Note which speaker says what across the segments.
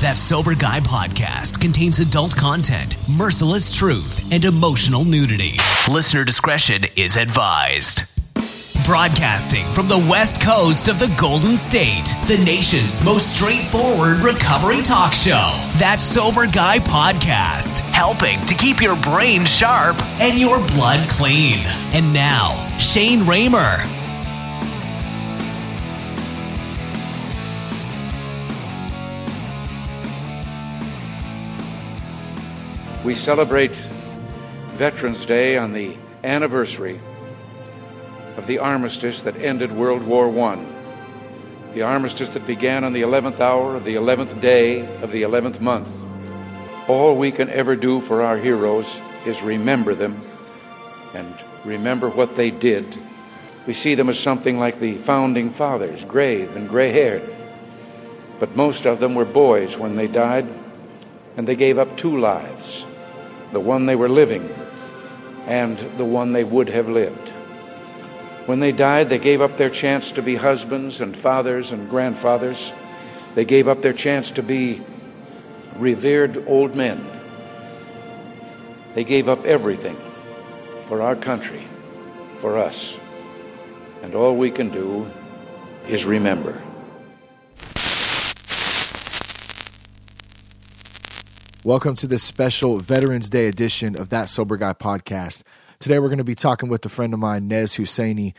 Speaker 1: That Sober Guy podcast contains adult content, merciless truth, and emotional nudity. Listener discretion is advised. Broadcasting from the west coast of the Golden State, the nation's most straightforward recovery talk show. That Sober Guy podcast, helping to keep your brain sharp and your blood clean. And now, Shane Ramer.
Speaker 2: We celebrate Veterans Day on the anniversary of the armistice that ended World War I. The armistice that began on the 11th hour of the 11th day of the 11th month. All we can ever do for our heroes is remember them and remember what they did. We see them as something like the founding fathers, grave and gray haired. But most of them were boys when they died, and they gave up two lives the one they were living and the one they would have lived. When they died, they gave up their chance to be husbands and fathers and grandfathers. They gave up their chance to be revered old men. They gave up everything for our country, for us. And all we can do is remember.
Speaker 3: Welcome to this special Veterans Day edition of That Sober Guy podcast. Today we're going to be talking with a friend of mine, Nez Husseini.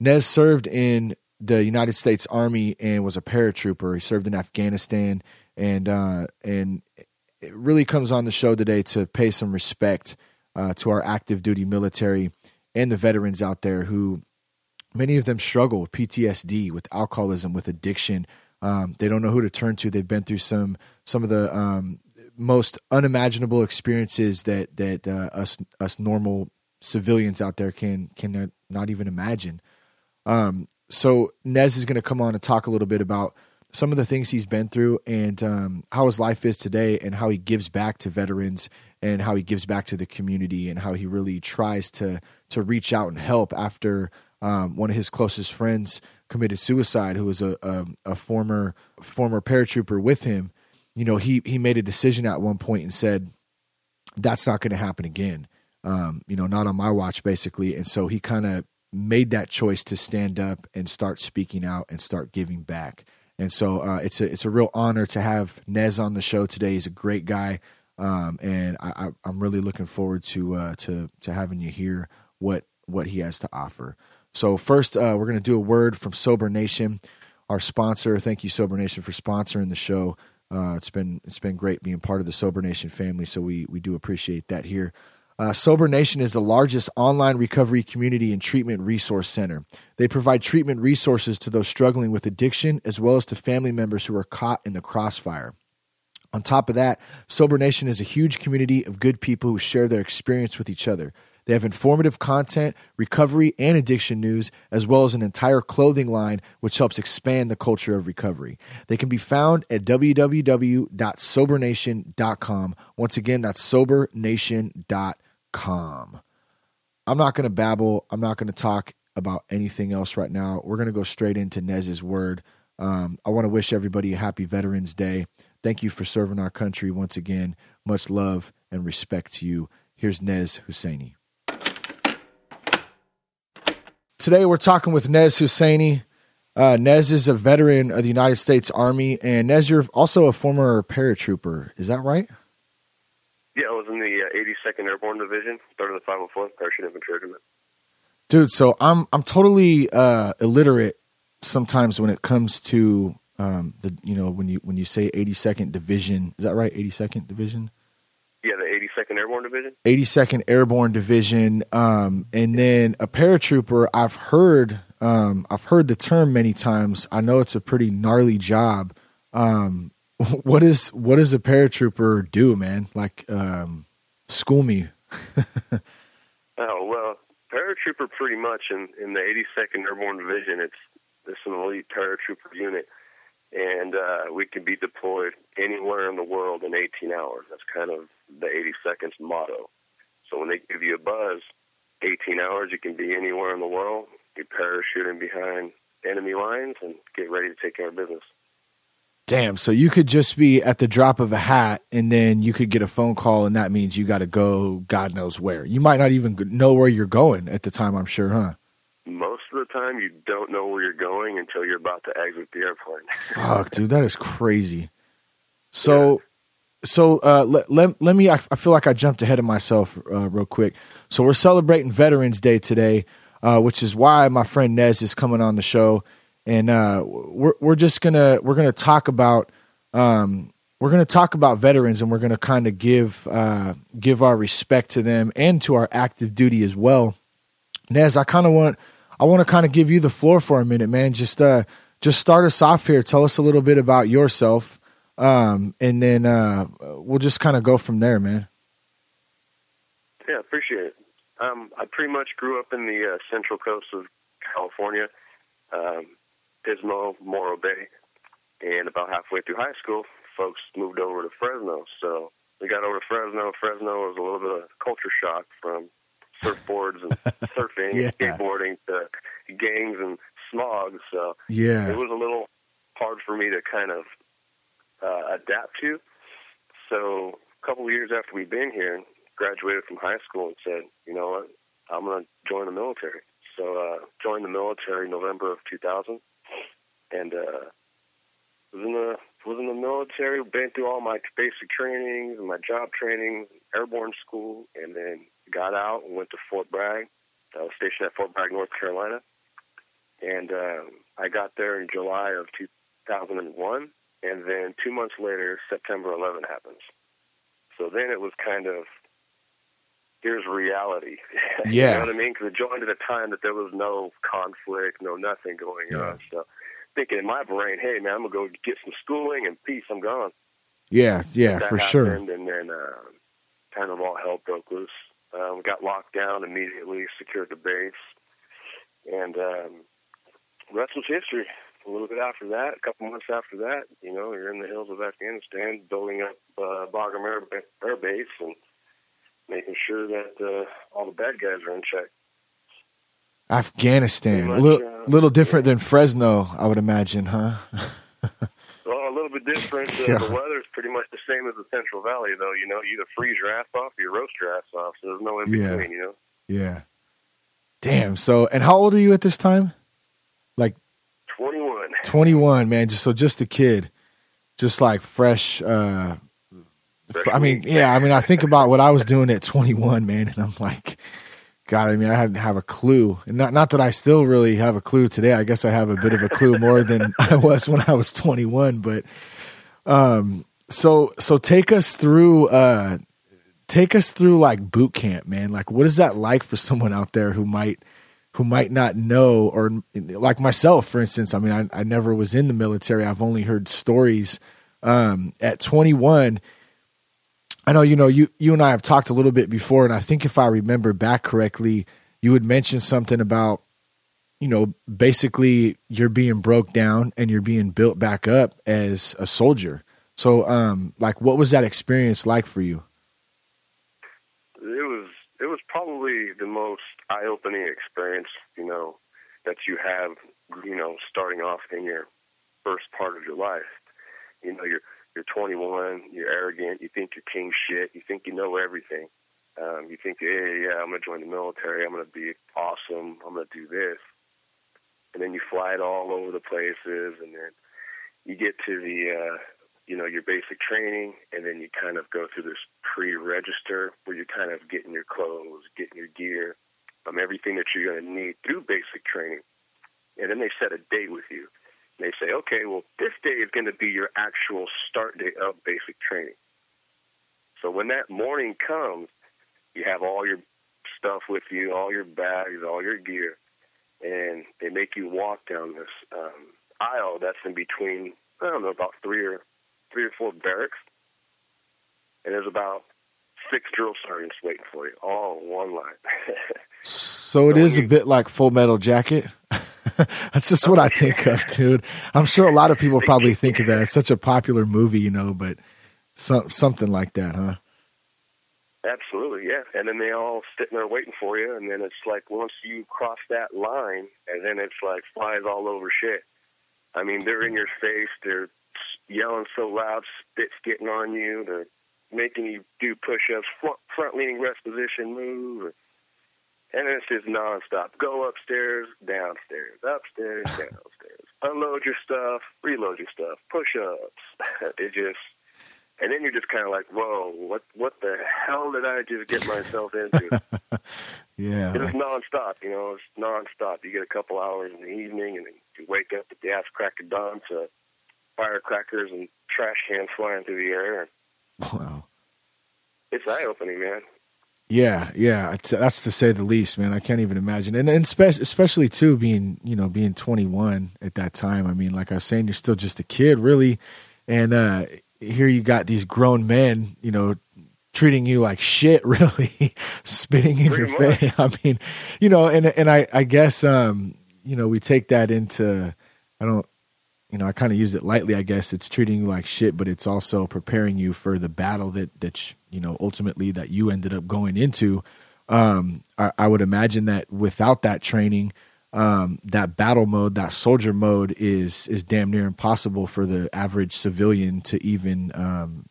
Speaker 3: Nez served in the United States Army and was a paratrooper. He served in Afghanistan and uh, and it really comes on the show today to pay some respect uh, to our active duty military and the veterans out there who many of them struggle with PTSD, with alcoholism, with addiction. Um, they don't know who to turn to. They've been through some some of the um, most unimaginable experiences that that uh, us us normal civilians out there can can not even imagine. Um, so Nez is going to come on and talk a little bit about some of the things he's been through and um, how his life is today, and how he gives back to veterans, and how he gives back to the community, and how he really tries to to reach out and help after um, one of his closest friends committed suicide, who was a, a, a former former paratrooper with him you know, he he made a decision at one point and said, "That's not going to happen again." Um, you know, not on my watch, basically. And so he kind of made that choice to stand up and start speaking out and start giving back. And so uh, it's a it's a real honor to have Nez on the show today. He's a great guy, um, and I, am really looking forward to uh, to to having you hear what what he has to offer. So first, uh, we're going to do a word from Sober Nation, our sponsor. Thank you, Sober Nation, for sponsoring the show. Uh, it's been it's been great being part of the Sober Nation family, so we we do appreciate that here. Uh, Sober Nation is the largest online recovery community and treatment resource center. They provide treatment resources to those struggling with addiction as well as to family members who are caught in the crossfire. On top of that, Sober Nation is a huge community of good people who share their experience with each other. They have informative content, recovery, and addiction news, as well as an entire clothing line which helps expand the culture of recovery. They can be found at www.sobernation.com. Once again, that's sobernation.com. I'm not going to babble. I'm not going to talk about anything else right now. We're going to go straight into Nez's word. Um, I want to wish everybody a happy Veterans Day. Thank you for serving our country once again. Much love and respect to you. Here's Nez Husseini. Today we're talking with Nez Husseini. Uh, Nez is a veteran of the United States Army, and Nez, you're also a former paratrooper. Is that right?
Speaker 4: Yeah, I was in the uh, 82nd Airborne Division, started the 504th Parachute Infantry Regiment.
Speaker 3: Dude, so I'm I'm totally uh, illiterate sometimes when it comes to um, the you know when you when you say 82nd Division. Is that right? 82nd Division.
Speaker 4: Yeah, the 82nd Airborne Division.
Speaker 3: 82nd Airborne Division, um, and then a paratrooper. I've heard, um, I've heard the term many times. I know it's a pretty gnarly job. Um, what is what does a paratrooper do, man? Like, um, school me.
Speaker 4: oh well, paratrooper pretty much in in the 82nd Airborne Division. It's it's an elite paratrooper unit and uh, we can be deployed anywhere in the world in 18 hours. That's kind of the 80 seconds motto. So when they give you a buzz, 18 hours, you can be anywhere in the world. You're parachuting behind enemy lines and get ready to take care of business.
Speaker 3: Damn. So you could just be at the drop of a hat and then you could get a phone call and that means you got to go God knows where. You might not even know where you're going at the time, I'm sure, huh?
Speaker 4: Most of the time, you don't know where you're going until you're about to exit the airplane.
Speaker 3: Fuck, dude, that is crazy. So, yeah. So uh, let, let, let me, I, I, feel like I jumped ahead of myself uh, real quick. So we're celebrating Veterans Day today, uh, which is why my friend Nez is coming on the show and uh, we're we're just gonna we're gonna talk about um, we're gonna talk about veterans, and we're gonna kind of give uh, give our respect to them and to our active duty as well. Nez, I kind of want I want to kind of give you the floor for a minute, man. Just uh, just start us off here. Tell us a little bit about yourself, um, and then uh, we'll just kind of go from there, man.
Speaker 4: Yeah, appreciate it. Um, I pretty much grew up in the uh, central coast of California. Um, Pismo, Morro Bay, and about halfway through high school, folks moved over to Fresno. So we got over to Fresno. Fresno was a little bit of a culture shock from surfboards and surfing yeah. and skateboarding to gangs and smog. So
Speaker 3: yeah,
Speaker 4: it was a little hard for me to kind of uh, adapt to. So a couple of years after we'd been here, graduated from high school and said, you know what, I'm going to join the military. So uh, joined the military November of 2000 and uh, was in the was in the military. Been through all my basic trainings and my job training, airborne school, and then got out and went to Fort Bragg. I was stationed at Fort Bragg, North Carolina, and um, I got there in July of 2001. And then two months later, September 11 happens. So then it was kind of here's reality.
Speaker 3: Yeah.
Speaker 4: you know what I mean? Because it joined at a time that there was no conflict, no nothing going yeah. on. So thinking in my brain, hey man, I'm gonna go get some schooling and peace. I'm gone.
Speaker 3: Yeah, yeah, for sure.
Speaker 4: And then uh, kind of all hell broke loose. Uh, we got locked down immediately, secured the base, and um, the rest was history. A little bit after that, a couple months after that, you know, you're in the hills of Afghanistan, building up uh, Bagram Air, Air Base and making sure that uh, all the bad guys are in check.
Speaker 3: Afghanistan, much, a little, uh, little different yeah. than Fresno, I would imagine, huh?
Speaker 4: well, a little bit different. Uh, yeah. The weather's pretty much the same as the Central Valley, though. You know, you either freeze your ass off or you roast your ass off. So there's no in
Speaker 3: yeah.
Speaker 4: between. You know.
Speaker 3: Yeah. Damn. So, and how old are you at this time? Like.
Speaker 4: Twenty-one.
Speaker 3: Twenty-one, man. Just so, just a kid, just like fresh. uh I mean, yeah. I mean, I think about what I was doing at 21, man, and I'm like, God, I mean, I hadn't have a clue. And not not that I still really have a clue today. I guess I have a bit of a clue more than I was when I was 21. But um, so so take us through uh, take us through like boot camp, man. Like, what is that like for someone out there who might who might not know, or like myself, for instance. I mean, I, I never was in the military. I've only heard stories. Um, at 21, I know you know you you and I have talked a little bit before, and I think if I remember back correctly, you would mention something about you know basically you're being broke down and you're being built back up as a soldier. So, um, like, what was that experience like for you?
Speaker 4: It was it was probably the most eye opening experience you know that you have you know starting off in your first part of your life. You know you're you're 21, you're arrogant, you think you're king shit, you think you know everything. Um, you think, hey, yeah, I'm going to join the military, I'm going to be awesome, I'm going to do this. And then you fly it all over the places, and then you get to the, uh, you know, your basic training, and then you kind of go through this pre-register where you're kind of getting your clothes, getting your gear, um, everything that you're going to need through basic training. And then they set a date with you. And They say, okay, well, this day is going to be your actual start date of basic training. So when that morning comes, you have all your stuff with you, all your bags, all your gear, and they make you walk down this um, aisle that's in between, I don't know, about three or three or four barracks, and there's about six drill sergeants waiting for you, all in one line.
Speaker 3: so it so is you, a bit like Full Metal Jacket. That's just what I think of, dude. I'm sure a lot of people probably think of that. It's such a popular movie, you know, but some, something like that, huh?
Speaker 4: Absolutely, yeah. And then they all sitting there waiting for you, and then it's like once you cross that line, and then it's like flies all over shit. I mean, they're in your face. They're yelling so loud, spits getting on you, They're making you do push-ups, front, front-leaning rest position move, and it's just nonstop. Go upstairs, downstairs, upstairs, downstairs. Unload your stuff, reload your stuff, push-ups. it just, and then you're just kind of like, whoa, what what the hell did I just get myself into?
Speaker 3: yeah,
Speaker 4: it's like, nonstop. You know, it's nonstop. You get a couple hours in the evening, and then you wake up at the ass crack of dawn to firecrackers and trash cans flying through the air.
Speaker 3: Wow,
Speaker 4: it's eye opening, man.
Speaker 3: Yeah, yeah, that's to say the least, man. I can't even imagine, and, and spe- especially too being you know being 21 at that time. I mean, like I was saying, you're still just a kid, really, and uh, here you got these grown men, you know, treating you like shit, really, spitting in Pretty your much. face. I mean, you know, and and I I guess um, you know we take that into I don't you know, I kind of use it lightly. I guess it's treating you like shit, but it's also preparing you for the battle that that you know ultimately that you ended up going into. Um, I, I, would imagine that without that training, um, that battle mode, that soldier mode, is is damn near impossible for the average civilian to even um,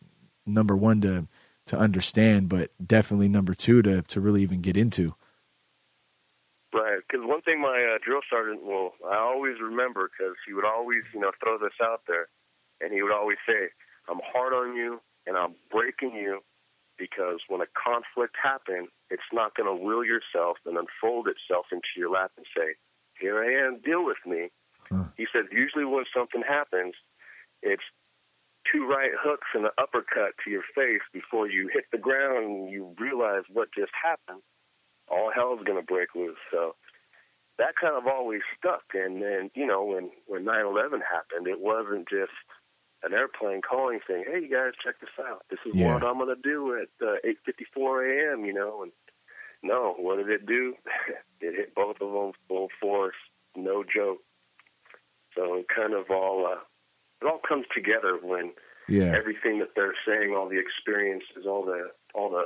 Speaker 3: number one to to understand, but definitely number two to to really even get into.
Speaker 4: Right, because one thing my uh, drill sergeant will I always remember because he would always you know throw this out there, and he would always say, "I'm hard on you and I'm breaking you." Because when a conflict happens, it's not going to will yourself and unfold itself into your lap and say, "Here I am, deal with me." Huh. He said, usually when something happens, it's two right hooks and an uppercut to your face before you hit the ground and you realize what just happened all hell's going to break loose. So that kind of always stuck. And then, you know, when when nine eleven happened, it wasn't just an airplane calling saying, "Hey, you guys, check this out. This is yeah. what I'm going to do at uh, 8:54 a.m." You know, and no, what did it do? it hit both of them full force, no joke. So it kind of all uh, it all comes together when yeah. everything that they're saying, all the experiences, all the all the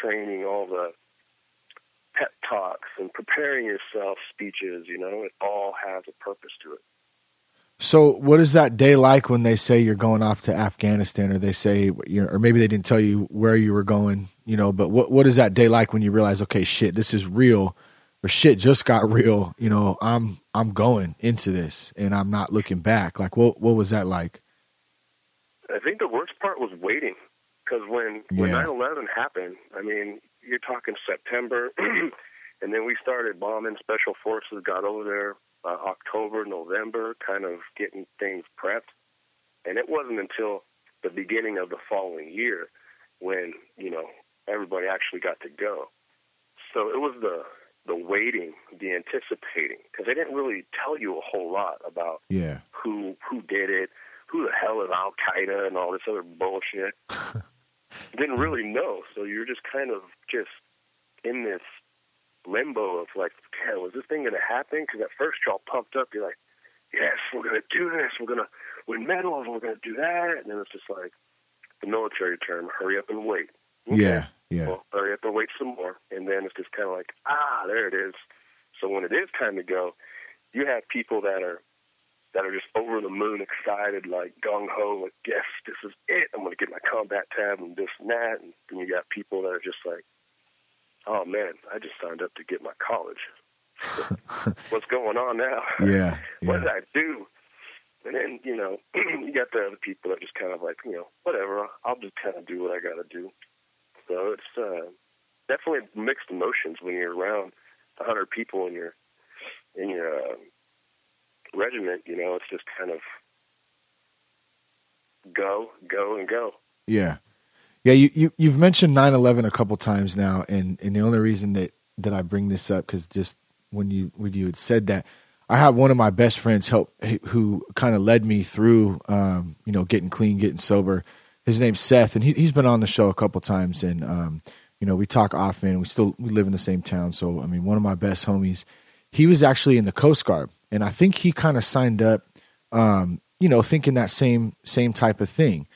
Speaker 4: training, all the pep talks and preparing yourself speeches, you know, it all has a purpose to it.
Speaker 3: So, what is that day like when they say you're going off to Afghanistan, or they say, or maybe they didn't tell you where you were going, you know? But what what is that day like when you realize, okay, shit, this is real, or shit just got real? You know, I'm I'm going into this, and I'm not looking back. Like, what what was that like?
Speaker 4: I think the worst part was waiting, because when yeah. when 9/11 happened, I mean, you're talking September, and then we started bombing. Special forces got over there uh, October, November, kind of getting things prepped, and it wasn't until the beginning of the following year when you know everybody actually got to go. So it was the the waiting, the anticipating, because they didn't really tell you a whole lot about
Speaker 3: yeah
Speaker 4: who who did it, who the hell is Al Qaeda and all this other bullshit. didn't really know. So you're just kind of just in this limbo of like, yeah, was this thing going to happen? Because at first you're all pumped up. You're like, yes, we're going to do this. We're going to win medals. We're going to do that. And then it's just like the military term, hurry up and wait.
Speaker 3: Okay. Yeah, yeah.
Speaker 4: Well, hurry up and wait some more. And then it's just kind of like, ah, there it is. So when it is time to go, you have people that are that are just over the moon excited, like gung ho, like yes, this is it. I'm going to get my combat tab and this and that. And then you got people that are just like, oh man, I just signed up to get my college. What's going on now?
Speaker 3: Yeah,
Speaker 4: what did I do? And then you know, you got the other people that just kind of like, you know, whatever. I'll just kind of do what I got to do. So it's uh, definitely mixed emotions when you're around a hundred people in your in your uh, regiment, you know, it's just kind of go, go, and go.
Speaker 3: Yeah. Yeah, you, you you've mentioned 9/11 a couple times now, and and the only reason that that I bring this up because just when you when you had said that, I have one of my best friends help who kind of led me through, um, you know, getting clean, getting sober. His name's Seth, and he, he's been on the show a couple times, and um, you know, we talk often. We still we live in the same town, so I mean, one of my best homies. He was actually in the Coast Guard, and I think he kind of signed up, um, you know, thinking that same same type of thing.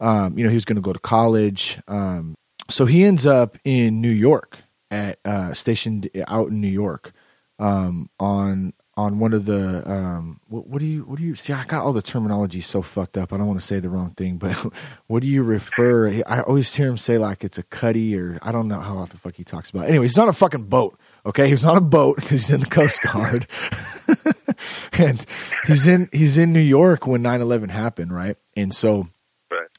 Speaker 3: Um, you know, he was going to go to college, um, so he ends up in New York at uh, stationed out in New York um, on on one of the um, what, what do you what do you see? I got all the terminology so fucked up. I don't want to say the wrong thing, but what do you refer? I always hear him say like it's a cuddy or I don't know how the fuck he talks about. It. Anyway, he's on a fucking boat. Okay, he was on a boat because he's in the Coast Guard, and he's in he's in New York when 9-11 happened, right? And so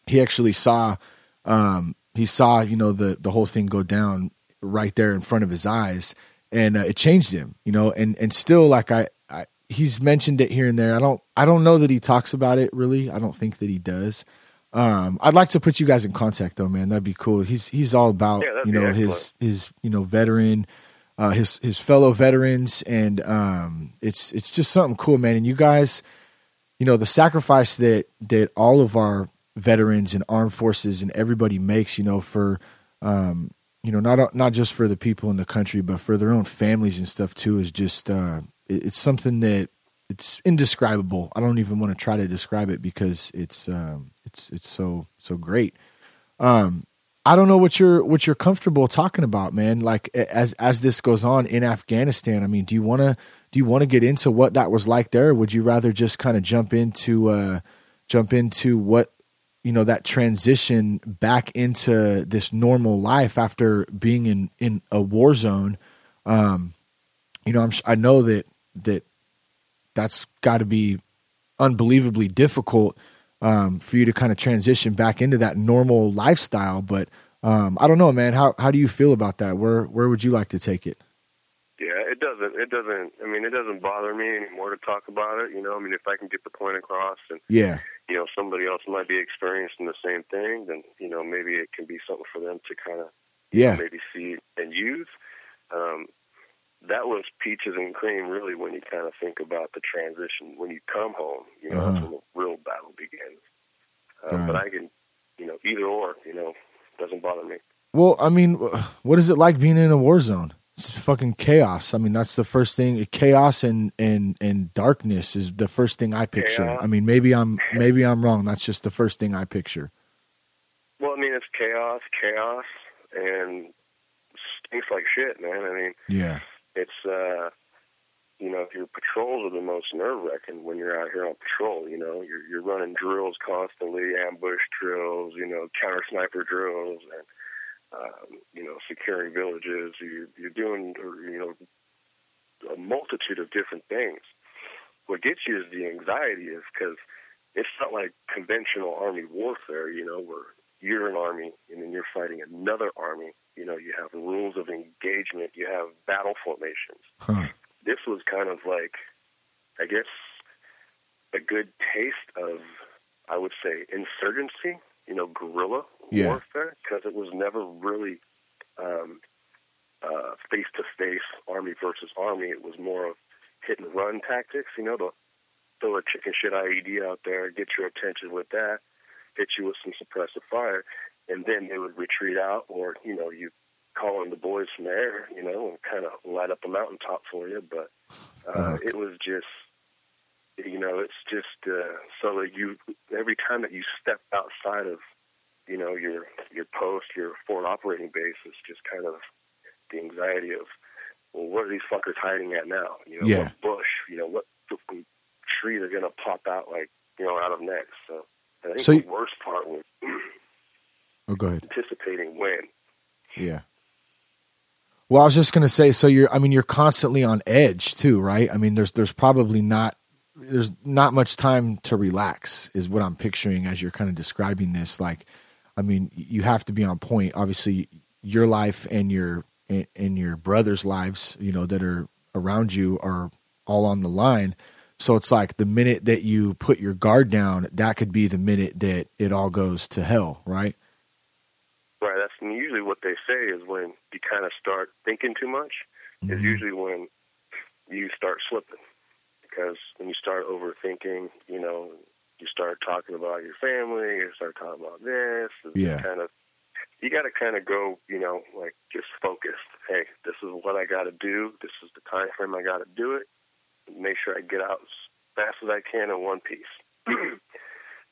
Speaker 3: he actually saw um, he saw you know the the whole thing go down right there in front of his eyes and uh, it changed him, you know. And and still, like I, I, he's mentioned it here and there. I don't, I don't know that he talks about it really. I don't think that he does. Um, I'd like to put you guys in contact though, man. That'd be cool. He's he's all about
Speaker 4: yeah,
Speaker 3: you know his his you know veteran, uh, his his fellow veterans, and um, it's it's just something cool, man. And you guys, you know, the sacrifice that that all of our veterans and armed forces and everybody makes, you know, for um, you know, not not just for the people in the country, but for their own families and stuff too, is just uh, it, it's something that it's indescribable. I don't even want to try to describe it because it's um, it's it's so so great. Um, I don't know what you're what you're comfortable talking about, man. Like as as this goes on in Afghanistan, I mean, do you want to do you want to get into what that was like there? would you rather just kind of jump into uh, jump into what you know that transition back into this normal life after being in in a war zone um you know i'm i know that that that's got to be unbelievably difficult um for you to kind of transition back into that normal lifestyle but um i don't know man how how do you feel about that where where would you like to take it
Speaker 4: yeah, it doesn't. It doesn't. I mean, it doesn't bother me anymore to talk about it. You know, I mean, if I can get the point across, and
Speaker 3: yeah,
Speaker 4: you know somebody else might be experiencing the same thing, then you know maybe it can be something for them to kind of
Speaker 3: yeah
Speaker 4: maybe see and use. Um, that was peaches and cream, really, when you kind of think about the transition when you come home. You know,
Speaker 3: Uh-huh.
Speaker 4: that's when the real battle begins. Um, But I can, you know, either or. You know, doesn't bother me.
Speaker 3: Well, I mean, what is it like being in a war zone? It's fucking chaos. I mean, that's the first thing. Chaos and and and darkness is the first thing I picture.
Speaker 4: Chaos.
Speaker 3: I mean, maybe I'm maybe I'm wrong. That's just the first thing I picture.
Speaker 4: Well, I mean, it's chaos, chaos, and stinks like shit, man. I mean,
Speaker 3: Yeah,
Speaker 4: it's uh you know your patrols are the most nerve wracking when you're out here on patrol you know you're you're running drills constantly ambush drills you know counter sniper drills and um, you know securing villages. You're you're doing you know a multitude of different things. What gets you is the anxiety is because it's not like conventional army warfare you know where you're an army and then you're fighting another army you know you have rules of engagement you have battle formations
Speaker 3: huh.
Speaker 4: this was kind of like, I guess, a good taste of, I would say, insurgency, you know, guerrilla
Speaker 3: Yeah.
Speaker 4: warfare, because it was never really face to face army versus army. It was more of hit and run tactics, you know, to throw a chicken shit IED out there, get your attention with that, hit you with some suppressive fire, and then they would retreat out, or, you know, you call in the boys from the air, you know, and kind of light up a mountaintop for you. But uh,
Speaker 3: Fuck.
Speaker 4: it was just, you know, it's just uh, so that you every time that you step outside of, you know, your your post, your forward operating base, it's just kind of the anxiety of, well, what are these fuckers hiding at now? You know,
Speaker 3: Yeah.
Speaker 4: what bush? You know, what tree they're gonna pop out like, you know, out of next. So I think
Speaker 3: So
Speaker 4: the
Speaker 3: you-
Speaker 4: worst part was
Speaker 3: Oh, go ahead.
Speaker 4: anticipating when.
Speaker 3: Yeah. Well, I was just gonna say, so you're, I mean, you're constantly on edge too, right? I mean, there's, there's probably not, there's not much time to relax, is what I'm picturing as you're kind of describing this. Like, I mean, you have to be on point. Obviously, your life and your and, and your brother's lives, you know, that are around you are all on the line. So it's like the minute that you put your guard down, that could be the minute that it all goes to hell, right?
Speaker 4: Right. That's usually what they say is when you kind of start thinking too much is
Speaker 3: Mhm.
Speaker 4: usually when you start slipping because when you start overthinking, you know, you start talking about your family, you start talking about this, and
Speaker 3: Yeah.
Speaker 4: kind of you got to kind of go, you know, like just focused. Hey, this is what I got to do. This is the time frame I got to do it. Make sure I get out as fast as I can in one piece.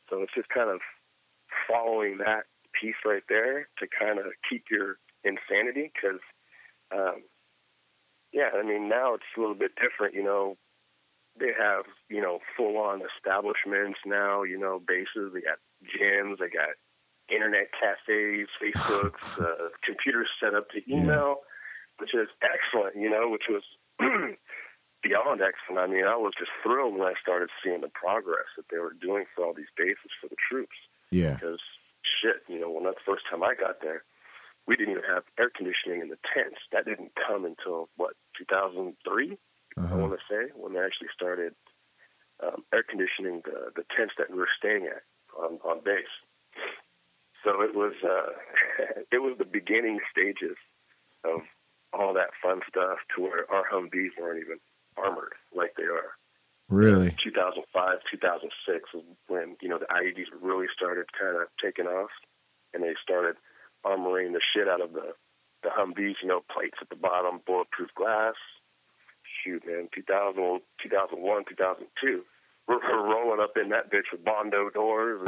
Speaker 4: so it's just kind of following that piece right there to kind of keep your insanity because, um, yeah, I mean, now it's a little bit different. You know, they have you know full on establishments now. You know, bases. They got gyms. They got internet cafes, Facebooks, uh, computers set up to email, yeah. which is excellent. You know, which was beyond excellent. I mean, I was just thrilled when I started seeing the progress that they were doing for all these bases for the troops.
Speaker 3: Yeah.
Speaker 4: Because shit, you know, well, not the first time I got there, we didn't even have air conditioning in the tents. That didn't come until what 2003, uh-huh. I want to say, when they actually started um, air conditioning the the tents that we were staying at on on base. So it was uh, it was the beginning stages of all that fun stuff to where our Humvees weren't even armored like they are.
Speaker 3: Really?
Speaker 4: 2005, 2006 was when, you know, the IEDs really started kind of taking off and they started armoring the shit out of the, the Humvees, you know, plates at the bottom, bulletproof glass. Shoot, man, 2000, 2001, 2002. We're, we're rolling up in that bitch with Bondo doors,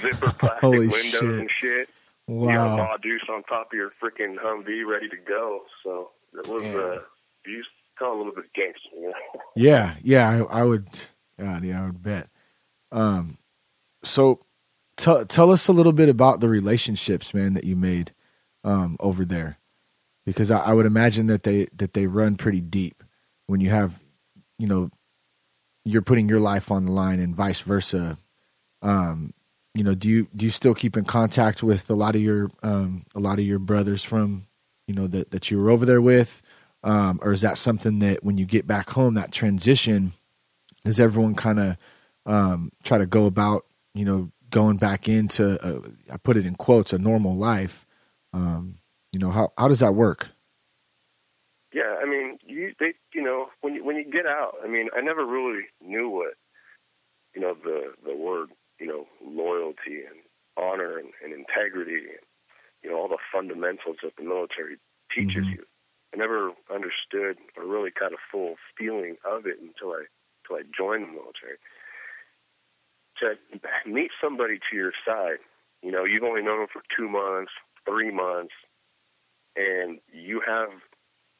Speaker 4: zipper plastic
Speaker 3: Holy
Speaker 4: windows
Speaker 3: shit.
Speaker 4: and shit.
Speaker 3: Wow.
Speaker 4: You know, deuce on top of your freaking Humvee ready to go. So it was,
Speaker 3: Damn.
Speaker 4: uh, a little bit gangster, you know?
Speaker 3: Yeah, yeah, I, I would. God, yeah, I would bet. Um, so tell tell us a little bit about the relationships, man, that you made um, over there, because I, I would imagine that they that they run pretty deep when you have, you know, you're putting your life on the line and vice versa. Um, you know, do you do you still keep in contact with a lot of your um, a lot of your brothers from you know that that you were over there with? Um, or is that something that when you get back home, that transition, does everyone kind of um, try to go about, you know, going back into, a, I put it in quotes, a normal life? Um, you know, how how does that work?
Speaker 4: Yeah, I mean, you they you know when you when you get out, I mean, I never really knew what you know the the word you know loyalty and honor and, and integrity and you know all the fundamentals that the military teaches
Speaker 3: Mhm.
Speaker 4: you. I never understood or really got a full feeling of it until I until I joined the military. To meet somebody to your side, you know, you've only known them for two months, three months, and you have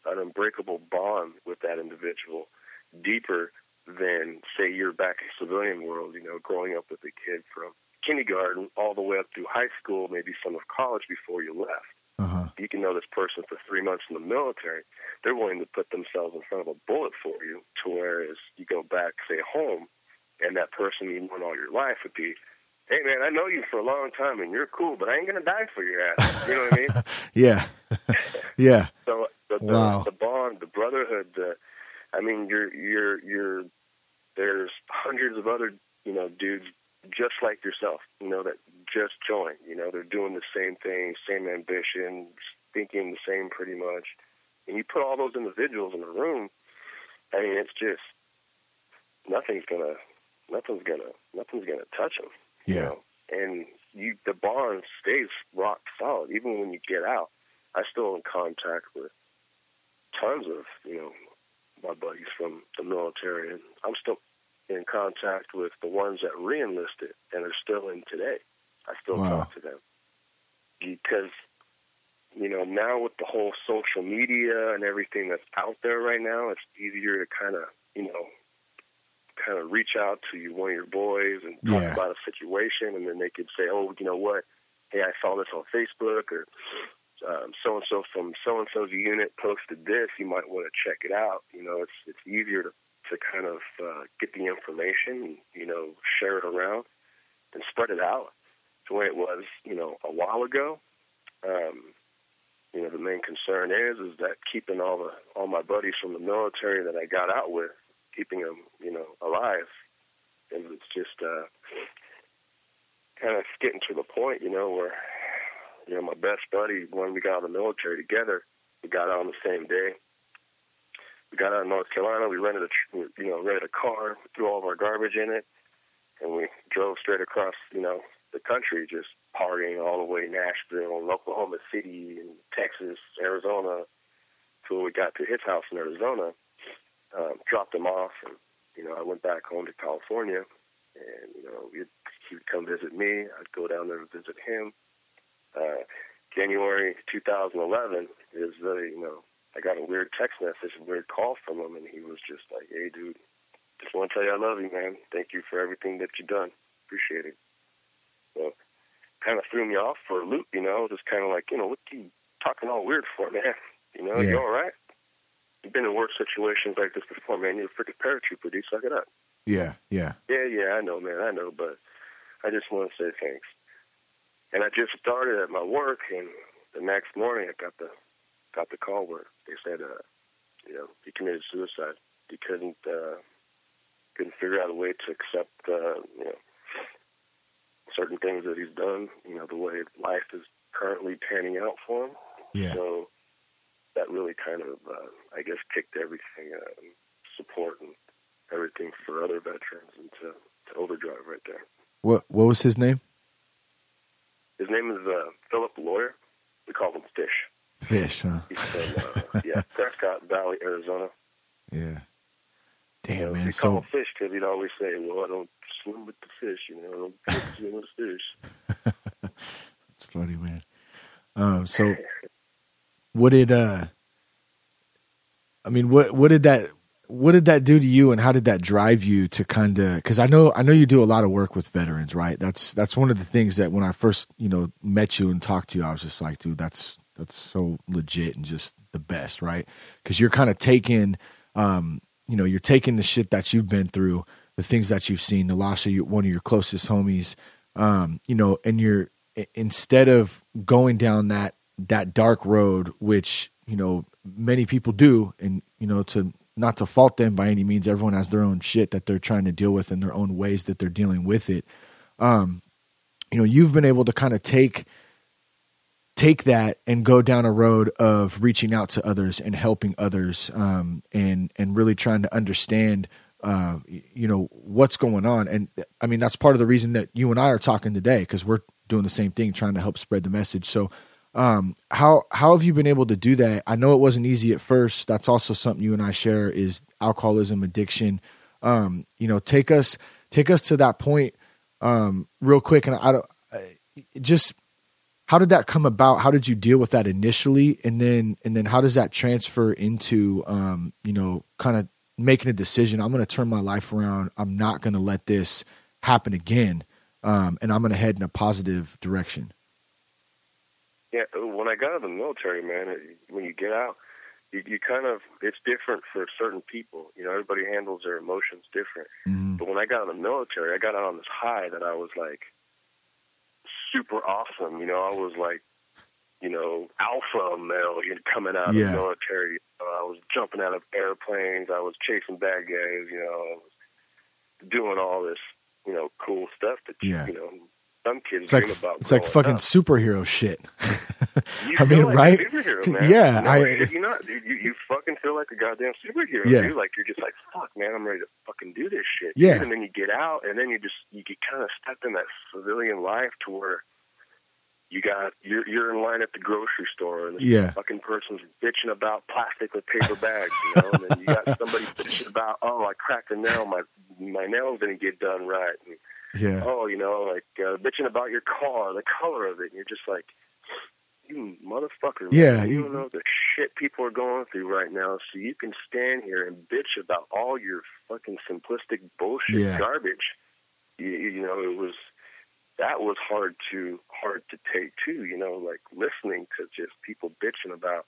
Speaker 4: an unbreakable bond with that individual, deeper than say you're back in civilian world. You know, growing up with a kid from kindergarten all the way up through high school, maybe some of college before you left. You can know this person for three months in the military, they're willing to put themselves in front of a bullet for you. To whereas you go back, say, home, and that person you've known all your life would be, hey man, I know you for a long time and you're cool, but I ain't gonna die for your ass. You know what I mean?
Speaker 3: Yeah, yeah,
Speaker 4: So the, the,
Speaker 3: Wow.
Speaker 4: the bond, the brotherhood, the, I mean, you're you're you're there's hundreds of other you know dudes just like yourself, you know, that just joined. You know, they're doing the same thing, same ambition, thinking the same pretty much. And you put all those individuals in a room, I mean, it's just nothing's gonna, nothing's gonna, nothing's gonna touch them. You
Speaker 3: Yeah.
Speaker 4: know? And you, the bond stays rock solid even when you get out. I still in contact with tons of you know my buddies from the military, and I'm still in contact with the ones that reenlisted and are still in today. I still
Speaker 3: Wow.
Speaker 4: talk to them because you know now with the whole social media and everything that's out there right now, it's easier to kind of you know kind of reach out to you, one of your boys and talk
Speaker 3: Yeah.
Speaker 4: about a situation, and then they could say, "Oh, you know what? Hey, I saw this on Facebook," or so and so from so and so's unit posted this. You might want to check it out. You know, it's it's easier to to kind of uh, get the information, you know, share it around and spread it out the way it was, you know, a while ago. Um, you know, the main concern is is that keeping all the all my buddies from the military that I got out with, keeping them, you know, alive. And it's just uh, kind of getting to the point, you know, where you know my best buddy when we got out of the military together, we got out on the same day. We got out of North Carolina. We rented a you know rented a car, threw all of our garbage in it, and we drove straight across you know the country, just partying all the way Nashville and Oklahoma City and Texas, Arizona, till we got to his house in Arizona. Um, dropped him off, and you know I went back home to California, and you know he'd, he would come visit me. I'd go down there to visit him. Uh, January 2011 is the you know I got a weird text message, a weird call from him, and he was just like, "Hey, dude, just want to tell you I love you, man. Thank you for everything that you've done. Appreciate it." So, kind of threw me off for a loop, you know. Just kind of like, you know, what are you talking all weird for, man? You know,
Speaker 3: Yeah.
Speaker 4: you all right? You've been in worse situations like this before, man. You're a freaking paratrooper, dude. Suck it up.
Speaker 3: Yeah, yeah,
Speaker 4: Yeah, yeah, I know, man. I know, but I just want to say thanks. And I just started at my work, and the next morning I got the got the call where they said, uh, you know, he committed suicide. He couldn't uh, couldn't figure out a way to accept, uh, you know, certain things that he's done. You know, the way life is currently panning out for him.
Speaker 3: yeah.
Speaker 4: So that really kind of, uh, I guess, kicked everything, uh, support and everything for other veterans into to overdrive right there.
Speaker 3: What what was his name?
Speaker 4: His name is uh, Philip Lawyer. We call him Fish.
Speaker 3: Fish, huh?
Speaker 4: He's from uh, yeah Prescott Valley, Arizona.
Speaker 3: Yeah.
Speaker 4: You
Speaker 3: Damn
Speaker 4: know,
Speaker 3: man.
Speaker 4: him
Speaker 3: So
Speaker 4: Fish because he'd always say, "Well, I don't swim with the fish, you know. I don't swim with the fish."
Speaker 3: it's funny, man. Um. So what did uh? I mean, what what did that what did that do to you, and how did that drive you to kind of? Because I know I know you do a lot of work with veterans, right? That's that's one of the things that when I first you know met you and talked to you, I was just like, dude, that's that's so legit and just the best, right? Because you're kind of taking, um, you know, you're taking the shit that you've been through, the things that you've seen, the loss of your, one of your closest homies, um, you know, and you're instead of going down that that dark road, which you know many people do, and you know to not to fault them by any means. Everyone has their own shit that they're trying to deal with in their own ways that they're dealing with it. Um, you know, you've been able to kind of take take that and go down a road of reaching out to others and helping others um, and and really trying to understand uh, you know what's going on. And i mean that's part of the reason that you and i are talking today because we're doing the same thing trying to help spread the message. So um, how how have you been able to do that? I know it wasn't easy at first. That's also something you and i share is alcoholism addiction. Um, you know take us take us to that point um, real quick. And i don't just how did that come about how did you deal with that initially and then and then how does that transfer into um you know kind of making a decision i'm going to turn my life around i'm not going to let this happen again um and i'm going to head in a positive direction
Speaker 4: Yeah, when I got out of the military, man, it, when you get out, you, you kind of it's different for certain people. You know, everybody handles their emotions different.
Speaker 3: mm-hmm.
Speaker 4: But when I got out of the military, I got out on this high that I was like super awesome. You know, I was like, you know, alpha male you know, coming out
Speaker 3: Yeah.
Speaker 4: of the military. I was jumping out of airplanes. I was chasing bad guys. You know, I was doing all this, you know, cool stuff that
Speaker 3: Yeah.
Speaker 4: you know some kids
Speaker 3: it's like
Speaker 4: dream about.
Speaker 3: it's like fucking
Speaker 4: up.
Speaker 3: superhero shit I mean,
Speaker 4: like
Speaker 3: right?
Speaker 4: A superhero, man.
Speaker 3: Yeah,
Speaker 4: no,
Speaker 3: I-
Speaker 4: shit, you not. You, you fucking feel like a goddamn superhero.
Speaker 3: Yeah.
Speaker 4: Dude. Like you're just like, fuck, man. I'm ready to fucking do this shit.
Speaker 3: Yeah.
Speaker 4: dude. And then you get out, and then you just you get kind of stuck in that civilian life to where you got you're you're in line at the grocery store, and this
Speaker 3: Yeah.
Speaker 4: fucking person's bitching about plastic with paper bags, you know. and then you got somebody bitching about, oh, I cracked a nail, my my nails didn't get done right. And,
Speaker 3: yeah
Speaker 4: oh, you know, like uh, bitching about your car, the color of it, and you're just like, you motherfucker. man,
Speaker 3: Yeah,
Speaker 4: you,
Speaker 3: you-
Speaker 4: don't know the shit people are going through right now, so you can stand here and bitch about all your fucking simplistic bullshit
Speaker 3: Yeah.
Speaker 4: garbage. You, you know, it was that was hard to hard to take too. You know, like listening to just people bitching about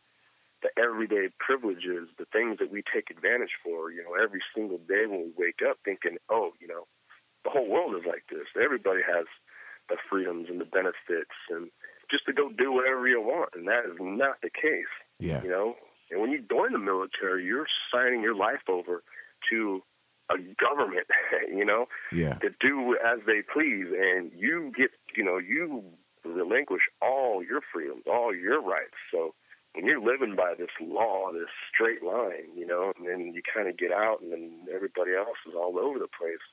Speaker 4: the everyday privileges, the things that we take advantage for. You know, every single day when we wake up, thinking, oh, you know, the whole world is like this. Everybody has the freedoms and the benefits, and just to go do whatever you want, and that is not the case.
Speaker 3: yeah
Speaker 4: You know, and when you join the military, you're signing your life over to a government. You know,
Speaker 3: yeah
Speaker 4: to do as they please, and you get, you know, you relinquish all your freedoms, all your rights. So when you're living by this law, this straight line, you know, and then you kind of get out, and then everybody else is all over the place.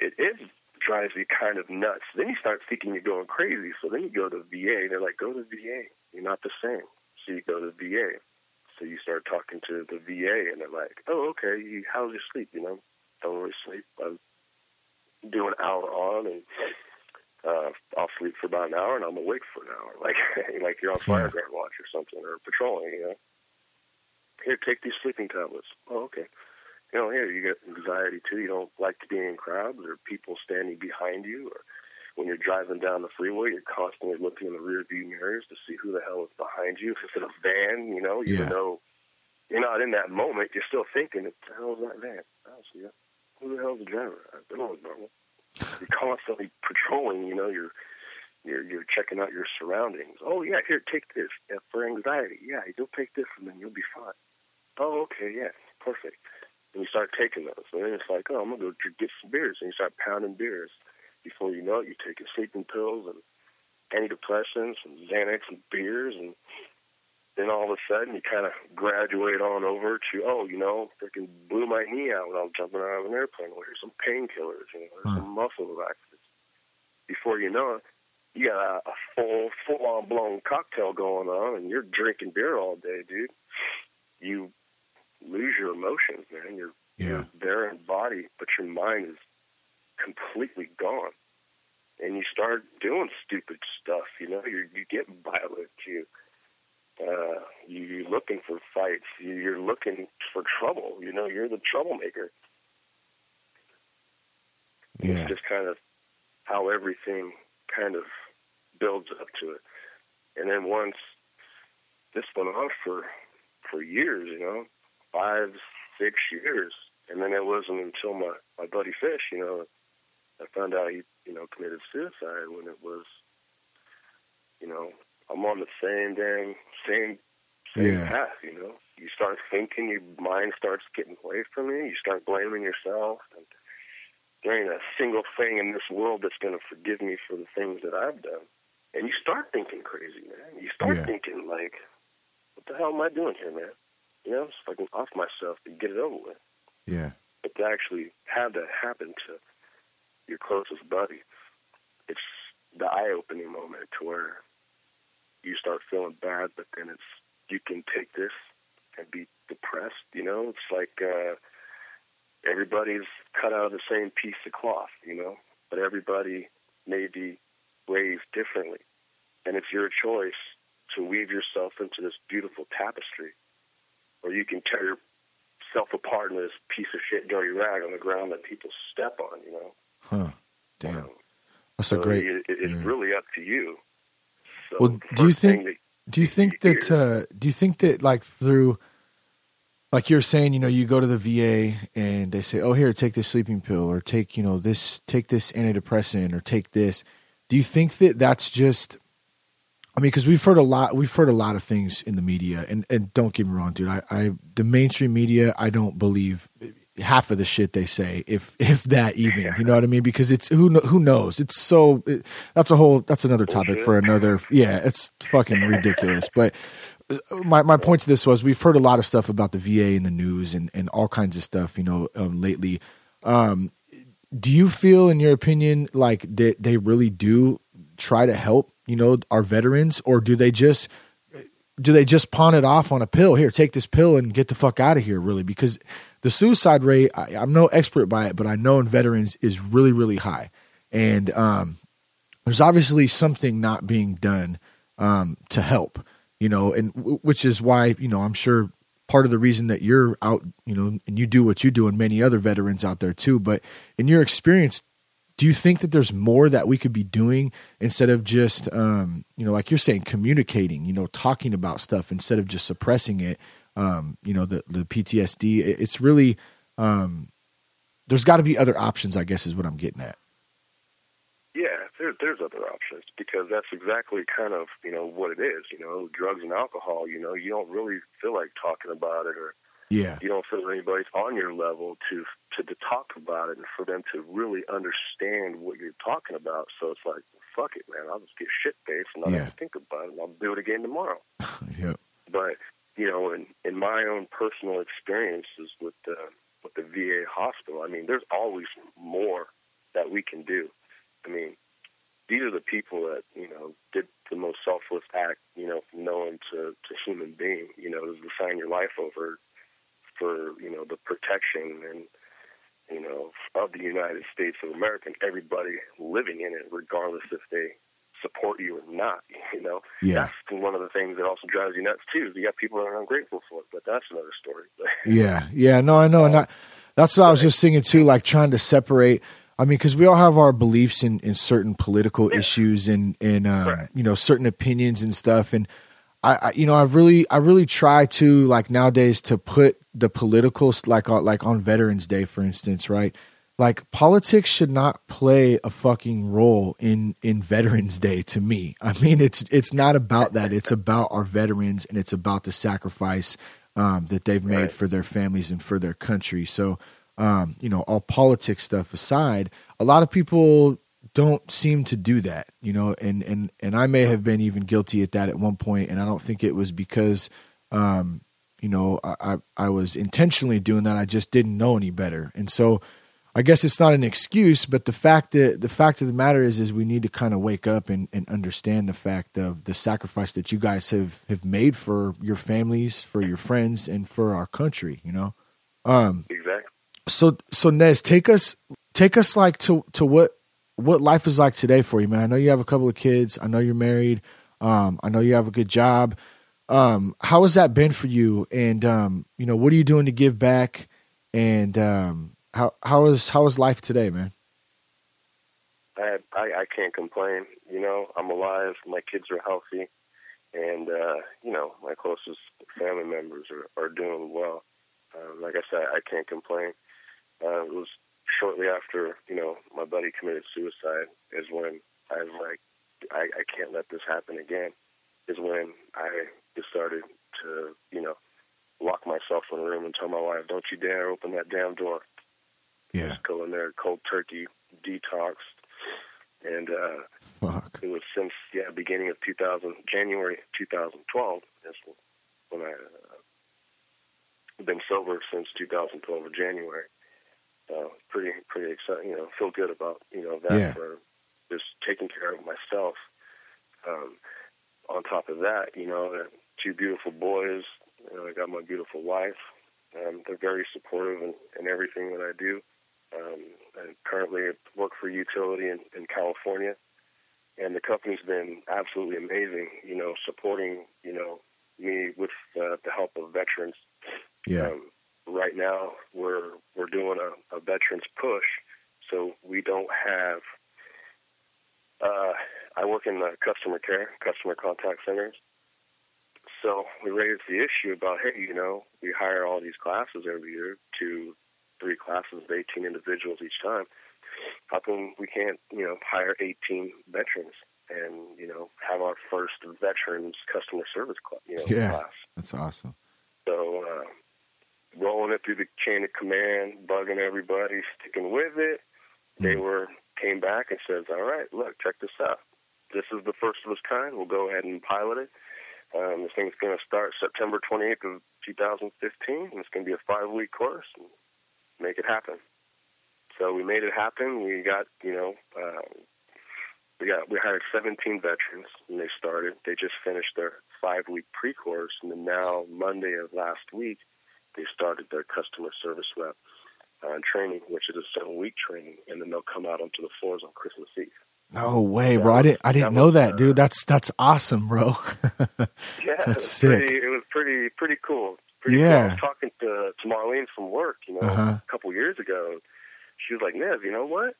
Speaker 4: It is drives you kind of nuts. Then you start thinking you're going crazy. So then you go to VA. They're like, go to VA. You're not the same. So you go to VA. So you start talking to the VA, and they're like, oh, okay. You, how's your sleep? You know, don't really sleep. I do an hour on, and uh, I'll sleep for about an hour and I'm awake for an hour, like like you're on fire guard watch or something or patrolling. You know, here, take these sleeping tablets. Oh, okay. You know, here you get anxiety too. You don't like to be in crowds or people standing behind you, or when you're driving down the freeway, you're constantly looking in the rear view mirrors to see who the hell is behind you. If it's in a van, you know, even
Speaker 3: Yeah.
Speaker 4: though you're not in that moment, you're still thinking, "What the hell is that van? I don't see it. Who the hell's the driver? I don't know. normal." You're constantly patrolling. You know, you're you're you're checking out your surroundings. Oh yeah, here, take this yeah, for anxiety. Yeah, you'll take this, and then you'll be fine. Oh, okay, yeah, perfect. And you start taking those, and then it's like, oh, I'm gonna go get some beers, and you start pounding beers. Before you know it, you're taking sleeping pills and antidepressants and Xanax and beers, and then all of a sudden you kind of graduate on over to, oh, you know, freaking blew my knee out when I was jumping out of an airplane. Well, here's some painkillers, you know, there's some hmm. muscle relaxants. Before you know it, you got a, a full, full on blown cocktail going on, and you're drinking beer all day, dude. You lose your emotions, man. You're
Speaker 3: Yeah.
Speaker 4: you're there in body, but your mind is completely gone. And you start doing stupid stuff, you know, you you get violent, you uh you, you're looking for fights, you, you're looking for trouble, you know, you're the troublemaker.
Speaker 3: Yeah.
Speaker 4: It's just kind of how everything kind of builds up to it. And then once this went on for for years, you know, five, six years. And then it wasn't until my, my buddy Fish, you know, I found out he, you know, committed suicide when it was you know, I'm on the same damn same same
Speaker 3: Yeah.
Speaker 4: path, you know. You start thinking, your mind starts getting away from you, you start blaming yourself and there ain't a single thing in this world that's going to forgive me for the things that I've done. And you start thinking crazy, man. You start
Speaker 3: Yeah.
Speaker 4: thinking like, what the hell am I doing here, man? You know, I can off myself and get it over with.
Speaker 3: Yeah.
Speaker 4: But to actually have that happen to your closest buddy, it's the eye-opening moment to where you start feeling bad, but then it's you can take this and be depressed. You know, it's like uh, everybody's cut out of the same piece of cloth. You know, but everybody may be raised differently, and it's your choice to weave yourself into this beautiful tapestry, or you can tear yourself apart in this piece of shit dirty rag on the ground that people step on. You know.
Speaker 3: Huh. Damn.
Speaker 4: Um,
Speaker 3: That's
Speaker 4: so
Speaker 3: a great.
Speaker 4: It, it- it's
Speaker 3: yeah.
Speaker 4: really up to you. So
Speaker 3: Well, do you think- Do you think
Speaker 4: you
Speaker 3: that? Uh, do you think that like through, like you're saying, you know, you go to the VA and they say, "Oh, here, take this sleeping pill, or take, you know, this, take this antidepressant, or take this." Do you think that that's just? I mean, because we've heard a lot, we've heard a lot of things in the media, and and don't get me wrong, dude. I, I the mainstream media, I don't believe half of the shit they say, if if that even, you know what I mean? Because it's who who knows? It's so it, that's a whole that's another topic for another. Yeah, it's fucking ridiculous. But uh, my my point to this was we've heard a lot of stuff about the VA in the news and and all kinds of stuff, you know, um, lately. Um, do you feel, in your opinion, like that they really do try to help, you know, our veterans, or do they just do they just pawn it off on a pill? Here, take this pill and get the fuck out of here, really? Because the suicide rate, I, I'm no expert by it, but I know in veterans is really, really high. And um, there's obviously something not being done um, to help, you know, and w- which is why, you know, I'm sure part of the reason that you're out, you know, and you do what you do and many other veterans out there too. But in your experience, do you think that there's more that we could be doing instead of just um, you know like you're saying communicating you know talking about stuff instead of just suppressing it um, you know the the ptsd it- it's really um, there's got to be other options i guess is what i'm getting at
Speaker 4: Yeah, there, there's other options because that's exactly kind of you know what it is. You know, drugs and alcohol. You know, you don't really feel like talking about it, or
Speaker 3: yeah
Speaker 4: you don't feel anybody's on your level to to, to talk about it and for them to really understand what you're talking about. So it's like, fuck it, man. I'll just get shit faced and I'll
Speaker 3: Yeah.
Speaker 4: have to think about it. and I'll do it again tomorrow.
Speaker 3: yeah
Speaker 4: but you know, in in my own personal experiences with the with the VA hospital, I mean, there's always more that we can do. I mean, these are the people that you know did the most selfless act, you know, from known to to human being. You know, to sign your life over for you know the protection and you know of the United States of America and everybody living in it, regardless if they support you or not. You know,
Speaker 3: Yeah.
Speaker 4: that's one of the things that also drives you nuts too. is You got people that are ungrateful for it, but that's another story.
Speaker 3: Yeah, yeah, no, I know, and that, that's what I was just thinking too, like trying to separate. I mean, because we all have our beliefs in, in certain political issues and and uh,
Speaker 4: Right.
Speaker 3: you know certain opinions and stuff, and I, I you know I really I really try to like nowadays to put the political like on, like on Veterans Day, for instance, right? Like politics should not play a fucking role in in Veterans Day to me. I mean, it's it's not about that. It's about our veterans and it's about the sacrifice um, that they've made
Speaker 4: Right.
Speaker 3: for their families and for their country. So, um, you know, all politics stuff aside, a lot of people don't seem to do that, you know, and, and, and I may have been even guilty at that at one point, And I don't think it was because, um, you know, I, I, I was intentionally doing that. I just didn't know any better. And so I guess it's not an excuse, but the fact that the fact of the matter is, is we need to kind of wake up and, and understand the fact of the sacrifice that you guys have, have made for your families, for your friends, and for our country. You know, um,
Speaker 4: exactly.
Speaker 3: so so Nez, take us take us like to to what what life is like today for you, man. I know you have a couple of kids. I know you're married. Um, I know you have a good job. Um, how has that been for you? And um, you know, what are you doing to give back? And um, how how is how is life today, man?
Speaker 4: I, I I can't complain. You know, I'm alive. My kids are healthy, and uh, you know, my closest family members are are doing well. Um, like I said, I can't complain. Uh, it was shortly after you know my buddy committed suicide is when I was like, I, I can't let this happen again. Is when I started to you know lock myself in a room and tell my wife, "Don't you dare open that damn door."
Speaker 3: Yeah,
Speaker 4: Just go in there, cold turkey, detox, and uh,
Speaker 3: fuck.
Speaker 4: it was since yeah beginning of 2000 January 2012 is when I uh, been sober since 2012 of January. So pretty pretty exciting. You know, feel good about you know that
Speaker 3: Yeah.
Speaker 4: for just taking care of myself. Um, on top of that, you know, two beautiful boys. You know, I got my beautiful wife. Um, they're very supportive in, in everything that I do. Um, I currently work for utility in, in California, and the company's been absolutely amazing. You know, supporting you know me with uh, the help of veterans.
Speaker 3: Yeah,
Speaker 4: Um, right now, we're we're doing a, a veterans push, so we don't have. Uh, I work in the customer care, customer contact centers. So we raised the issue about, hey, you know, we hire all these classes every year, two, three classes of 18 individuals each time. How come we can't, you know, hire 18 veterans and, you know, have our first veterans customer service class, you know,
Speaker 3: Yeah.
Speaker 4: class?
Speaker 3: that's awesome.
Speaker 4: So uh, rolling it through the chain of command, bugging everybody, sticking with it. They
Speaker 3: Mm.
Speaker 4: were came back and says, "All right, look, check this out. This is the first of its kind. We'll go ahead and pilot it. Um, this thing's going to start September 28th of 2015, and it's going to be a five-week course. And make it happen." So we made it happen. We got, you know, uh, we got we hired 17 veterans when they started. They just finished their five-week pre-course, and then now Monday of last week, they started their customer service rep uh, training, which is a seven-week training, and then they'll come out onto the floors on Christmas Eve.
Speaker 3: No way, bro. I didn't I didn't
Speaker 4: that
Speaker 3: know
Speaker 4: was,
Speaker 3: that, dude. That's that's awesome, bro.
Speaker 4: Yeah,
Speaker 3: That's
Speaker 4: it
Speaker 3: sick.
Speaker 4: Pretty, it was pretty pretty cool. Pretty
Speaker 3: Yeah.
Speaker 4: Cool. I was talking to, to Marlene from work, you know,
Speaker 3: Uh-huh.
Speaker 4: a couple years ago. She was like, "Nev, you know what?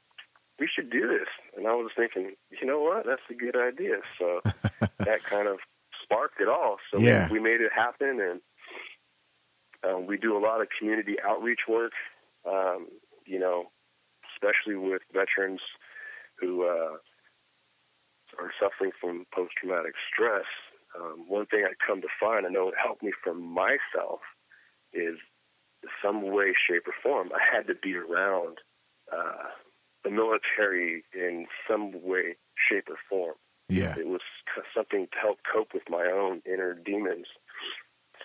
Speaker 4: We should do this." And I was thinking, you know what? That's a good idea. So that kind of sparked it all. So
Speaker 3: Yeah.
Speaker 4: we, we made it happen, and um, we do a lot of community outreach work. Um, you know, especially with veterans who uh, are suffering from post-traumatic stress. Um, one thing I come to find, I know it helped me for myself, is some way, shape, or form. I had to be around uh, the military in some way, shape, or form.
Speaker 3: yeah.
Speaker 4: It was something to help cope with my own inner demons.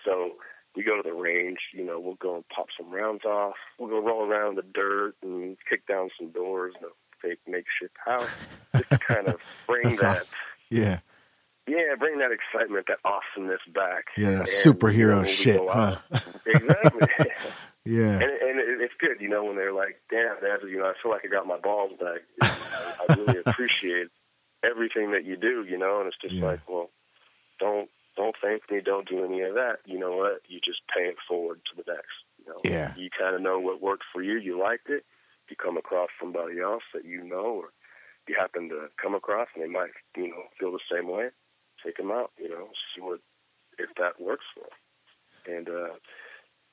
Speaker 4: So we go to the range, you know, we'll go and pop some rounds off. We'll go roll around the dirt and kick down some doors in a fake makeshift house. Just to kind of bring that,
Speaker 3: awesome. Yeah.
Speaker 4: yeah, bring that excitement, that awesomeness back.
Speaker 3: Yeah, that
Speaker 4: And,
Speaker 3: superhero
Speaker 4: you know,
Speaker 3: shit, huh?
Speaker 4: exactly.
Speaker 3: Yeah.
Speaker 4: And, and it- it's good, you know, when they're like, "Damn, Dad, you know, I feel like I got my balls back." I, I really appreciate everything that you do, you know, and it's just
Speaker 3: Yeah.
Speaker 4: like, well, don't don't thank me, don't do any of that. You know what? You just pay it forward to the next. You know,
Speaker 3: Yeah.
Speaker 4: you kind of know what worked for you. You liked it. If you come across somebody else that you know, or you happen to come across, and they might, you know, feel the same way, take them out. You know, see what if that works for them. And uh,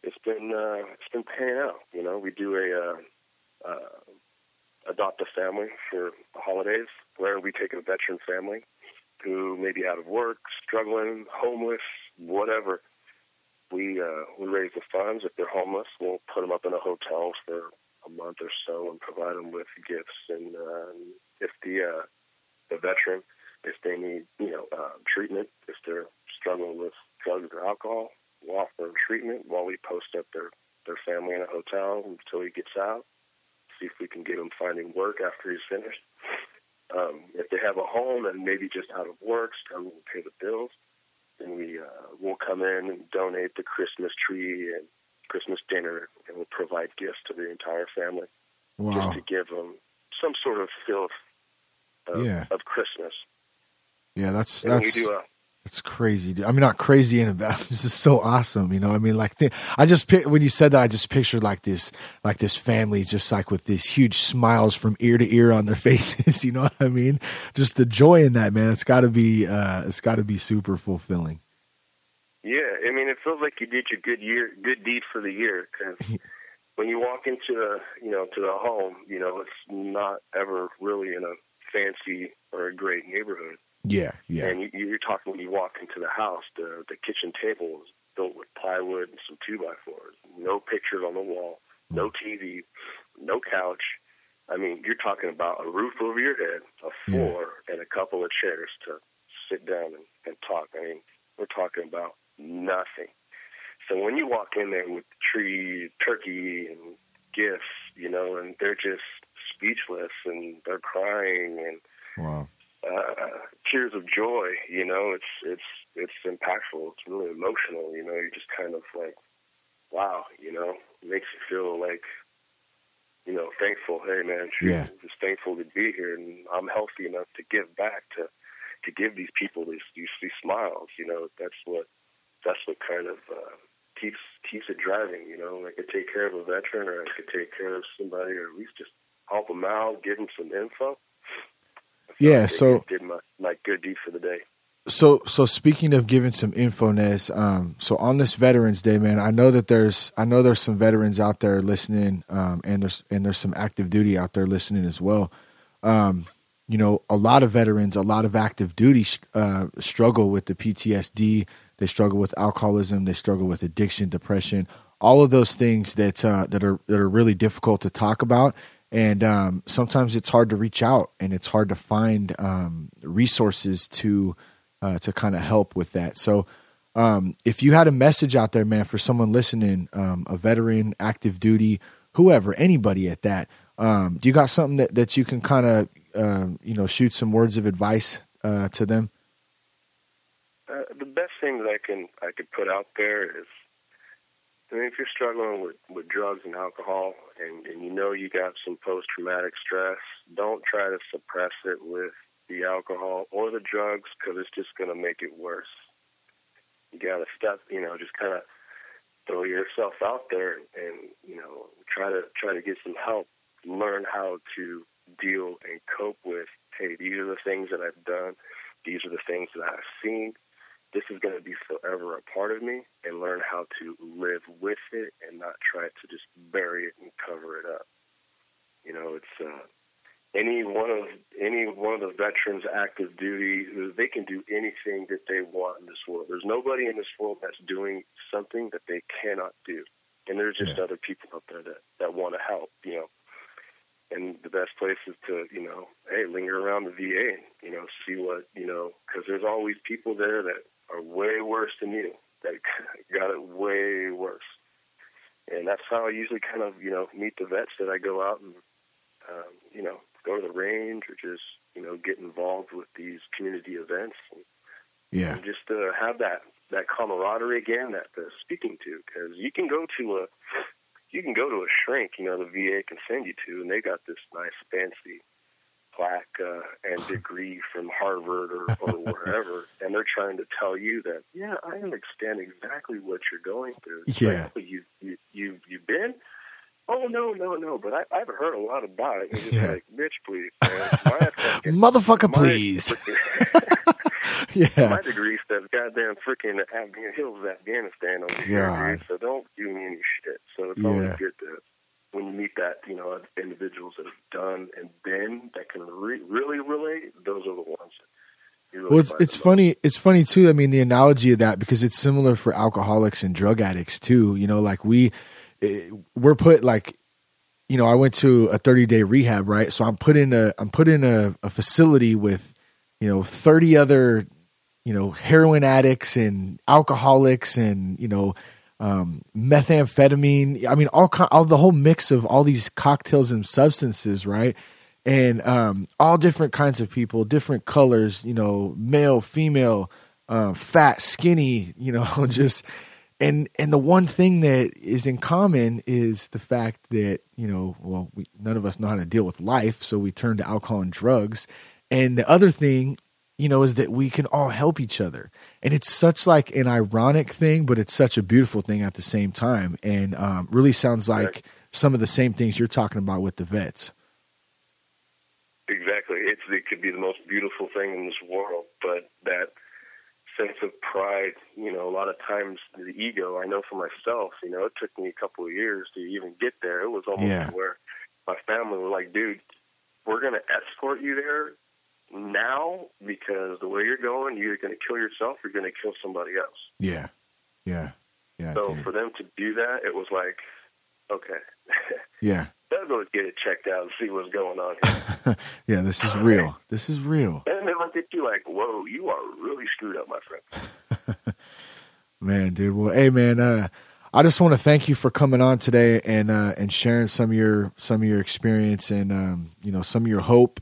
Speaker 4: it's been uh, it's been paying out. You know, we do a uh, uh, adopt a family for the holidays, where we take a veteran family who may be out of work, struggling, homeless, whatever. We uh, we raise the funds. If they're homeless, we'll put them up in a hotel for a month or so and provide them with gifts. And uh, if the uh, the veteran, if they need you know uh, treatment, if they're struggling with drugs or alcohol, we'll offer them treatment while we post up their their family in a hotel until he gets out. See if we can get him finding work after he's finished. Um, if they have a home and maybe just out of work, struggling to pay the bills, then we uh, will come in and donate the Christmas tree and Christmas dinner, and we'll provide gifts to the entire family
Speaker 3: Wow.
Speaker 4: just to give them some sort of feel of, of,
Speaker 3: Yeah.
Speaker 4: of Christmas.
Speaker 3: Yeah, that's
Speaker 4: And we
Speaker 3: that's
Speaker 4: do a
Speaker 3: It's crazy. Dude. I mean, not crazy in a bad. This is so awesome. You know, I mean, like th- I just pic- when you said that, I just pictured like this, like this family, just like with these huge smiles from ear to ear on their faces. You know what I mean? Just the joy in that, man. It's got to be, uh, it's got to be super fulfilling.
Speaker 4: Yeah, I mean, it feels like you did your good year, good deed for the year. Because when you walk into the, you know, to the home, you know, it's not ever really in a fancy or a great neighborhood.
Speaker 3: Yeah, yeah,
Speaker 4: And you, you're talking when you walk into the house, the the kitchen table is built with plywood and some two by fours. No pictures on the wall, no mm. TV, no couch. I mean, you're talking about a roof over your head, a floor, and a couple of chairs to sit down and, and talk. I mean, we're talking about nothing. So when you walk in there with tree, turkey, and gifts, you know, and they're just speechless and they're crying and
Speaker 3: wow.
Speaker 4: Uh, tears of joy. You know, it's it's it's impactful. It's really emotional. You know, you're just kind of like, wow. You know, it makes you feel like, you know, thankful. Hey, man, shoot,
Speaker 3: Yeah.
Speaker 4: Just thankful to be here, and I'm healthy enough to give back to to give these people these these, these smiles. You know, that's what that's what kind of uh, keeps keeps it driving. You know, I could take care of a veteran, or I could take care of somebody, or at least just help them out, give them some info.
Speaker 3: Yeah, so-
Speaker 4: did my my good deed for the day.
Speaker 3: So, so speaking of giving some info, Nez, um, so on this Veterans Day, man, I know that there's, I know there's some veterans out there listening, um, and there's, and there's some active duty out there listening as well. Um, you know, a lot of veterans, a lot of active duty, uh, struggle with the PTSD. They struggle with alcoholism. They struggle with addiction, depression, all of those things that, uh, that are, that are really difficult to talk about. And, um, sometimes it's hard to reach out and it's hard to find, um, resources to, uh, to kind of help with that. So, um, if you had a message out there, man, for someone listening, um, a veteran, active duty, whoever, anybody at that, um, do you got something that, that you can kind of, um, you know, shoot some words of advice uh, to them?
Speaker 4: Uh, the best thing that I can I could put out there is, I mean, if you're struggling with with drugs and alcohol, and and you know you got some post traumatic stress, don't try to suppress it with the alcohol or the drugs because it's just going to make it worse. You got to step, you know, just kind of throw yourself out there and you know try to try to get some help. Learn how to deal and cope with. Hey, these are the things that I've done. These are the things that I've seen. This is going to be forever a part of me, and learn how to live with it and not try to just bury it and cover it up. You know, it's uh, any one of any one of the veterans active duty. They can do anything that they want in this world. There's nobody in this world that's doing something that they cannot do, and there's just
Speaker 3: Yeah.
Speaker 4: other people out there that that want to help. You know, and the best place is to you know, hey, linger around the VA and you know, see what you know, because there's always people there that are way worse than you. That got it way worse. And that's how I usually kind of you know meet the vets that I go out and um, you know go to the range or just you know get involved with these community events. And,
Speaker 3: Yeah,
Speaker 4: and just uh, have that that camaraderie again that the speaking to because you can go to a you can go to a shrink you know the VA can send you to and they got this nice fancy plaque uh, and degree from Harvard or, or wherever, and they're trying to tell you that, yeah, I understand exactly what you're going through.
Speaker 3: Yeah.
Speaker 4: Like, you, you, you, you've been? Oh, no, no, no, but I, I've heard a lot about it. Just
Speaker 3: Yeah.
Speaker 4: like, bitch, please,
Speaker 3: Motherfucker,
Speaker 4: my
Speaker 3: please. yeah.
Speaker 4: my degree says goddamn freaking Afghan hills of Afghanistan
Speaker 3: God.
Speaker 4: dude. So don't do me any shit. So it's
Speaker 3: Yeah.
Speaker 4: always good to when you meet that, you know, individuals that have done and been that can re- really relate. Those are the ones. That really
Speaker 3: Well, it's it's
Speaker 4: most.
Speaker 3: funny. It's funny too. I mean, the analogy of that because it's similar for alcoholics and drug addicts too. You know, like we eh, we're put like, you know, I went to a thirty day rehab, right? So I'm put in a I'm put in a, a facility with, you know, thirty other, you know, heroin addicts and alcoholics and you know. Um, methamphetamine. I mean, all, all the whole mix of all these cocktails and substances, right? and um, all different kinds of people, different colors, you know, male, female, uh, fat, skinny, you know, just and and the one thing that is in common is the fact that you know, well, we, none of us know how to deal with life, so we turn to alcohol and drugs, and the other thing. You know, is that we can all help each other, and it's such like an ironic thing, but it's such a beautiful thing at the same time, and um, really sounds like
Speaker 4: Right.
Speaker 3: some of the same things you're talking about with the vets.
Speaker 4: Exactly. It's it could be the most beautiful thing in this world, but that sense of pride, you know, a lot of times the ego, I know for myself, you know, it took me a couple of years to even get there. It was almost
Speaker 3: Yeah.
Speaker 4: where my family were like, dude, we're going to escort you there now because the way you're going, you're going to kill yourself, you're going to kill somebody else.
Speaker 3: Yeah, yeah, yeah,
Speaker 4: so for them to do that, it was like, okay,
Speaker 3: yeah,
Speaker 4: better go get it checked out and see what's going on here.
Speaker 3: yeah. This is real. This is real,
Speaker 4: and they look at you like, whoa, you are really screwed up, my friend.
Speaker 3: man, dude. Well, hey, man. Uh, I just want to thank you for coming on today and uh, and sharing some of your some of your experience and um, you know some of your hope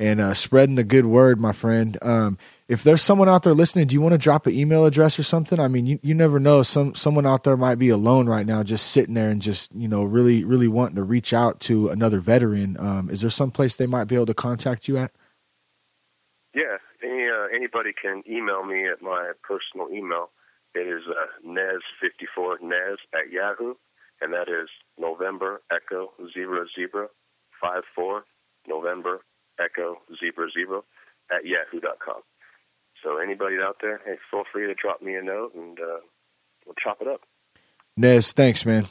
Speaker 3: and uh, spreading the good word, my friend. Um, if there's someone out there listening, do you want to drop an email address or something? I mean, you, you never know. Some someone out there might be alone right now, just sitting there and just you know really really wanting to reach out to another veteran. Um, is there some place they might be able to contact you at?
Speaker 4: Yeah, any uh, anybody can email me at my personal email. It is uh, Nez54 Nez at Yahoo, and that is November Echo Zebra Zebra five four November Echo Zebra Zebra at Yahoo.com. So anybody out there, hey, feel free to drop me a note, and uh, we'll chop it up.
Speaker 3: Nez, thanks, man.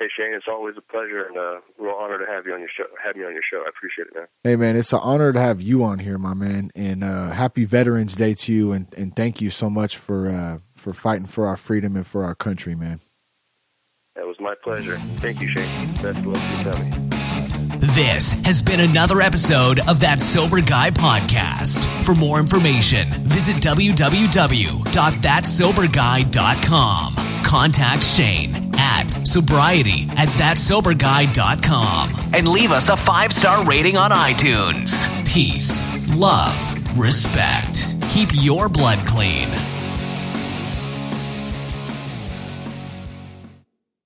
Speaker 4: Hey Shane, it's always a pleasure and a real honor to have you on your show. Have me on your show. I appreciate it, man.
Speaker 3: Hey man, it's an honor to have you on here, my man. And uh, happy Veterans Day to you, and, and thank you so much for uh, for fighting for our freedom and for our country, man.
Speaker 4: That was my pleasure. Thank you, Shane. Best of luck to you, family.
Speaker 1: This has been another episode of That Sober Guy podcast. For more information, visit www.thatsoberguy.com. Contact Shane at sobriety at thatsoberguy.com and leave us a five star rating on iTunes. Peace, love, respect. Keep your blood clean.